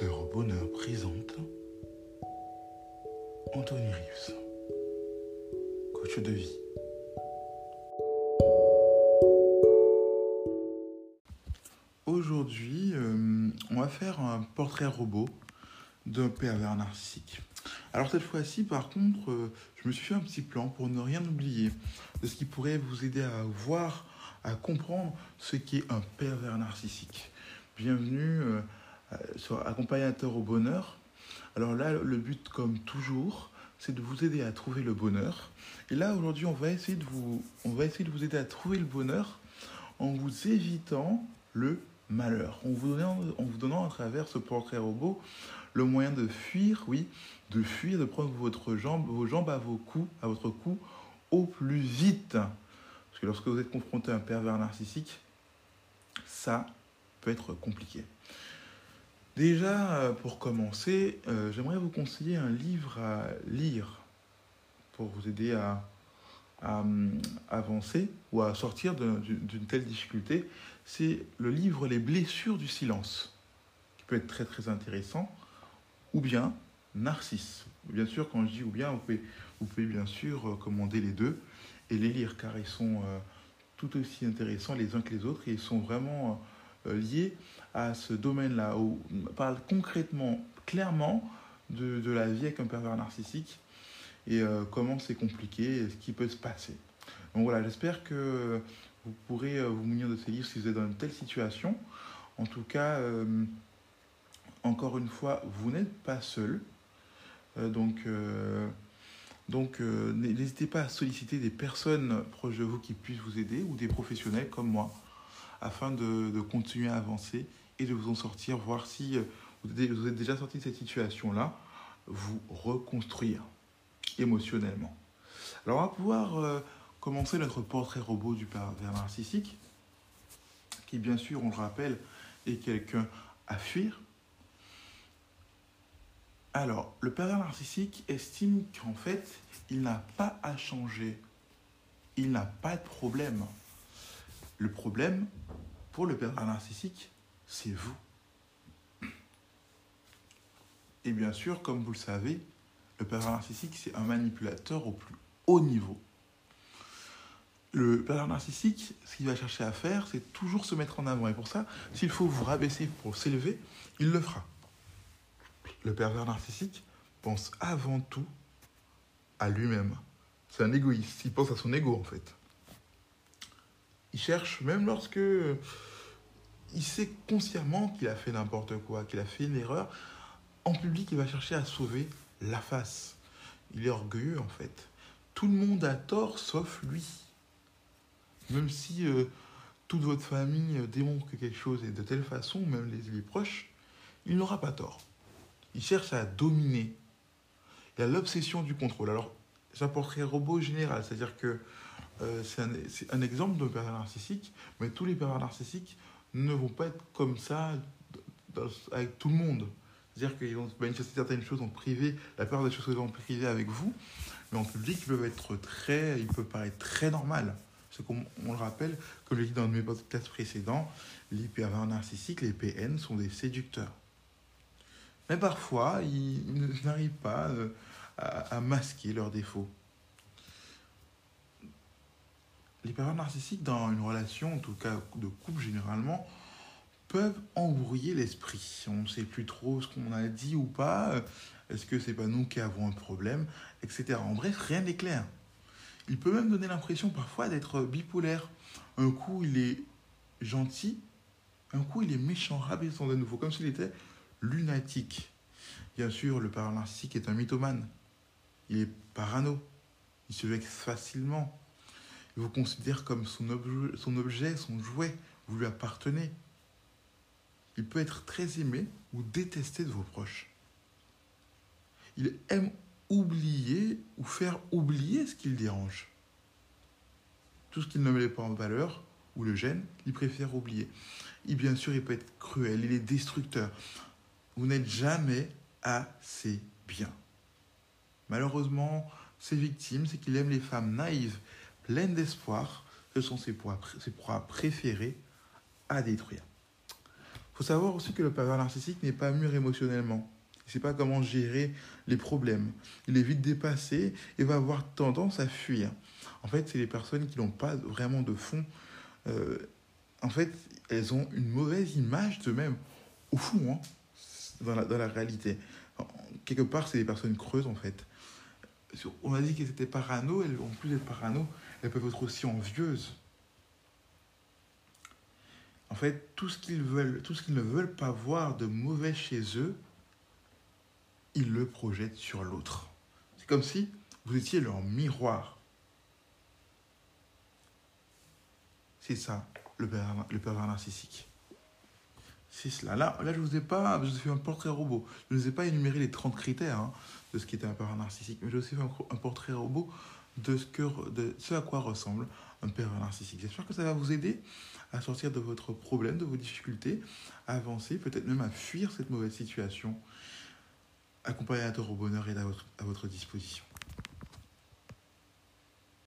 Bonheur présente Anthony Rives, coach de vie. Aujourd'hui, euh, on va faire un portrait robot d'un pervers narcissique. Alors cette fois-ci, par contre, euh, je me suis fait un petit plan pour ne rien oublier de ce qui pourrait vous aider à voir, à comprendre ce qu'est un pervers narcissique. Bienvenue euh, sur Accompagnateur au bonheur. Alors là, le but, comme toujours, c'est de vous aider à trouver le bonheur. Et là, aujourd'hui, on va essayer de vous, on va essayer de vous aider à trouver le bonheur en vous évitant le malheur, en vous donnant, en vous donnant à travers ce portrait robot le moyen de fuir, oui, de fuir, de prendre votre jambe, vos jambes à vos coups, à votre cou, au plus vite. Parce que lorsque vous êtes confronté à un pervers narcissique, ça peut être compliqué. Déjà, euh, pour commencer, euh, j'aimerais vous conseiller un livre à lire pour vous aider à, hum, avancer ou à sortir d'une telle difficulté. C'est le livre Les blessures du silence, qui peut être très très intéressant, ou bien Narcisse. Bien sûr, quand je dis ou bien, vous pouvez, bien sûr euh, commander les deux et les lire car ils sont tout aussi intéressants les uns que les autres et ils sont vraiment liés à ce domaine-là où on parle concrètement, clairement de, de la vie avec un pervers narcissique et euh, comment c'est compliqué et ce qui peut se passer. Donc voilà, j'espère que vous pourrez euh, vous munir de ces livres si vous êtes dans une telle situation. En tout cas, euh, encore une fois, vous n'êtes pas seul. Euh, donc, euh, donc euh, n'hésitez pas à solliciter des personnes proches de vous qui puissent vous aider ou des professionnels comme moi afin de, continuer à avancer et de vous en sortir, voir si euh, vous êtes, vous êtes déjà sorti de cette situation-là, vous reconstruire émotionnellement. Alors on va pouvoir euh, commencer notre portrait robot du pervers narcissique, qui bien sûr, on le rappelle, est quelqu'un à fuir. Alors, le pervers narcissique estime qu'en fait, il n'a pas à changer. Il n'a pas de problème. Le problème, pour le pervers narcissique, c'est vous. Et bien sûr, comme vous le savez, le pervers narcissique, c'est un manipulateur au plus haut niveau. Le pervers narcissique, ce qu'il va chercher à faire, c'est toujours se mettre en avant. Et pour ça, s'il faut vous rabaisser pour s'élever, il le fera. Le pervers narcissique pense avant tout à lui-même. C'est un égoïste. Il pense à son ego, en fait. Il cherche, même lorsque euh, il sait consciemment qu'il a fait n'importe quoi, qu'il a fait une erreur, en public, il va chercher à sauver la face. Il est orgueilleux, en fait. Tout le monde a tort, sauf lui. Même si euh, toute votre famille euh, démontre que quelque chose est de telle façon, même les, les proches, il n'aura pas tort. Il cherche à dominer. Il a l'obsession du contrôle. Alors, portrait robot général, c'est-à-dire que euh, c'est un, exemple d'un pervers narcissique, mais tous les pervers narcissiques ne vont pas être comme ça avec tout le monde. C'est-à-dire qu'ils vont manifester certaines choses en privé, la plupart des choses qu'ils ont en privé avec vous, mais en public, ils peuvent être très, ils peuvent paraître très normal. C'est comme on le rappelle, comme je l'ai dit dans mes podcasts précédents, les pervers narcissiques, les PN, sont des séducteurs. Mais parfois, ils n'arrivent pas euh, à masquer leurs défauts. Les pervers narcissiques, dans une relation, en tout cas de couple généralement, peuvent embrouiller l'esprit. On ne sait plus trop ce qu'on a dit ou pas. euh, Est-ce que c'est pas nous qui avons un problème, etc. En bref, rien n'est clair. Il peut même donner l'impression parfois d'être bipolaire. Un coup, il est gentil, un coup, il est méchant, rabaissant de nouveau, comme s'il était lunatique. Bien sûr, le pervers narcissique est un mythomane. Il est parano. Il se vexe facilement. Vous considère comme son objet, son, jouet. Vous lui appartenez. Il peut être très aimé ou détesté de vos proches. Il aime oublier ou faire oublier ce qui le dérange. Tout ce qui ne met pas en valeur ou le gêne, il préfère oublier. Et bien sûr, il peut être cruel, il est destructeur. Vous n'êtes jamais assez bien. Malheureusement, ses victimes, c'est qu'il aime les femmes naïves, pleines d'espoir. Ce sont ses proies, préférées à détruire. faut savoir aussi que le pervers narcissique n'est pas mûr émotionnellement. Il ne sait pas comment gérer les problèmes. Il est vite dépassé et va avoir tendance à fuir. En fait, c'est les personnes qui n'ont pas vraiment de fond. Euh, en fait, elles ont une mauvaise image d'eux-mêmes, au fond, hein, dans, la, dans la réalité. Quelque part, c'est des personnes creuses, en fait. On a dit qu'elles étaient parano, elles, en plus d'être parano, elles peuvent être aussi envieuses. En fait, tout ce qu'ils veulent, tout ce qu'ils ne veulent pas voir de mauvais chez eux, ils le projettent sur l'autre. C'est comme si vous étiez leur miroir. C'est ça, le pervers, le pervers narcissique. C'est cela. Là, là, je vous ai pas, je vous ai fait un portrait robot. Je ne vous ai pas énuméré les 30 critères de ce qui était un pervers narcissique, mais j'ai aussi fait un, portrait robot de ce, que, de ce à quoi ressemble un pervers narcissique. J'espère que ça va vous aider à sortir de votre problème, de vos difficultés, à avancer, peut-être même à fuir cette mauvaise situation. Accompagnateur au bonheur est à votre, à votre disposition.